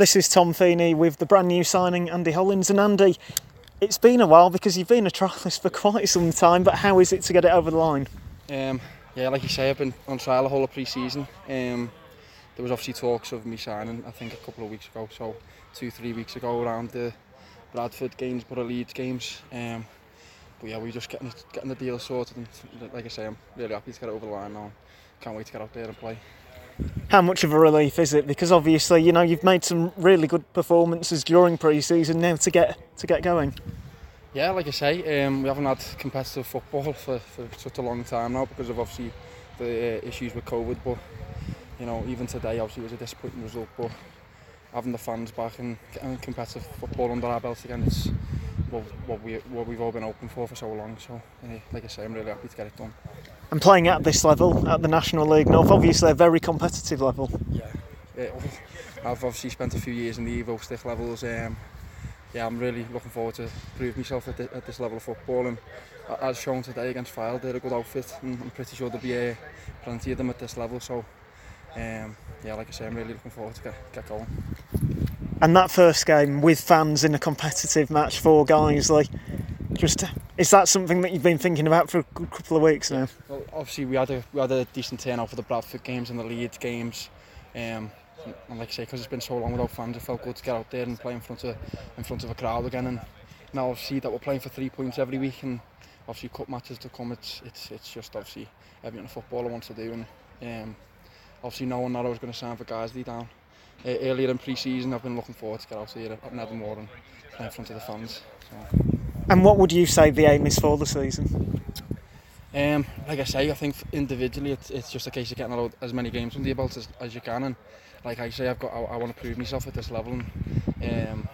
This is Tom Feeney with the brand new signing Andy Hollins. And Andy, it's been a while because you've been a trialist for quite some time, but how is it to get it over the line? Um, yeah, like you say, I've been on trial the whole of pre-season. Um, there was obviously talks of me signing, I think, a couple of weeks ago, so two, three weeks ago around the Bradford games, but Leeds games. Um, but yeah, we're just getting getting the deal sorted, and like I say, I'm really happy to get it over the line now. Can't wait to get out there and play. How much of a relief is it? Because obviously, you know, you've made some really good performances during pre-season. Now to get to get going. Yeah, like I say, um, we haven't had competitive football for, for such a long time now because of obviously the uh, issues with COVID. But you know, even today, obviously, it was a disappointing result. But having the fans back and competitive football under our belts again, it's what, what we what we've all been hoping for for so long. So, uh, like I say, I'm really happy to get it done. And playing at this level, at the National League North, obviously a very competitive level. Yeah, yeah I've obviously spent a few years in the Evo-Stik levels. Um, yeah, I'm really looking forward to prove myself at, the, at this level of football. And as shown today against Fylde, they're a good outfit, and I'm pretty sure there'll be uh, plenty of them at this level. So, um, yeah, like I say, I'm really looking forward to get, get going. And that first game with fans in a competitive match for Guiseley, just is that something that you've been thinking about for a couple of weeks now? Well, obviously we had a we had a decent turnout for the Bradford games and the Leeds games. Um, and like I say, because it's been so long without fans, it felt good to get out there and play in front of in front of a crowd again. And now obviously that we're playing for three points every week, and obviously cup matches to come. It's it's it's just obviously everything a footballer wants to do, and um, obviously knowing that I was going to sign for Guiseley down uh, earlier in pre-season, I've been looking forward to get out here at Nethermore and play in front of the fans. So. And what would you say the aim is for the season? Um, like I say, I think individually it's, it's just a case of getting load, as many games under your belt as, as you can. And like I say, I've got I, I want to prove myself at this level. And um,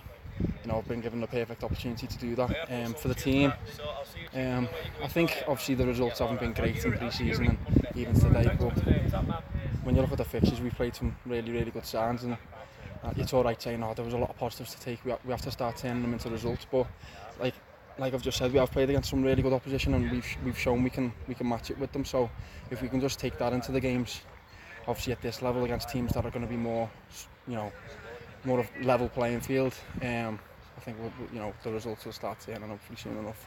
you know, I've been given the perfect opportunity to do that um, for the team. Um, I think obviously the results haven't been great in pre-season and even today, but when you look at the fixtures, we played some really really good signs and. Uh, it's all right saying, oh, there was a lot of positives to take. We, we have to start turning them into results. But like like I've just said, we have played against some really good opposition and we've we've shown we can we can match it with them. So if we can just take that into the games, obviously at this level against teams that are going to be more, you know, more of level playing field, um, I think we'll, you know the results will start turning hopefully soon enough.